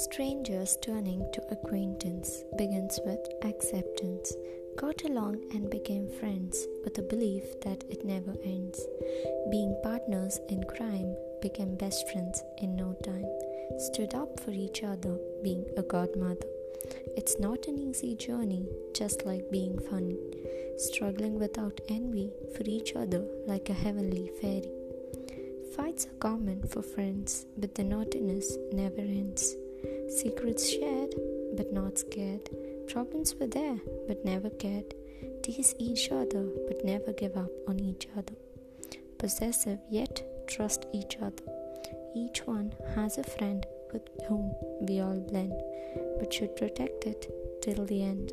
Strangers turning to acquaintance begins with acceptance. Got along and became friends with a belief that it never ends. Being partners in crime became best friends in no time. Stood up for each other, being a godmother. It's not an easy journey, just like being funny. Struggling without envy for each other like a heavenly fairy. Fights are common for friends, but the naughtiness never ends. Secrets shared, but not scared. Problems were there, but never cared. Tease each other, but never give up on each other. Possessive, yet trust each other. Each one has a friend with whom we all blend, but should protect it till the end.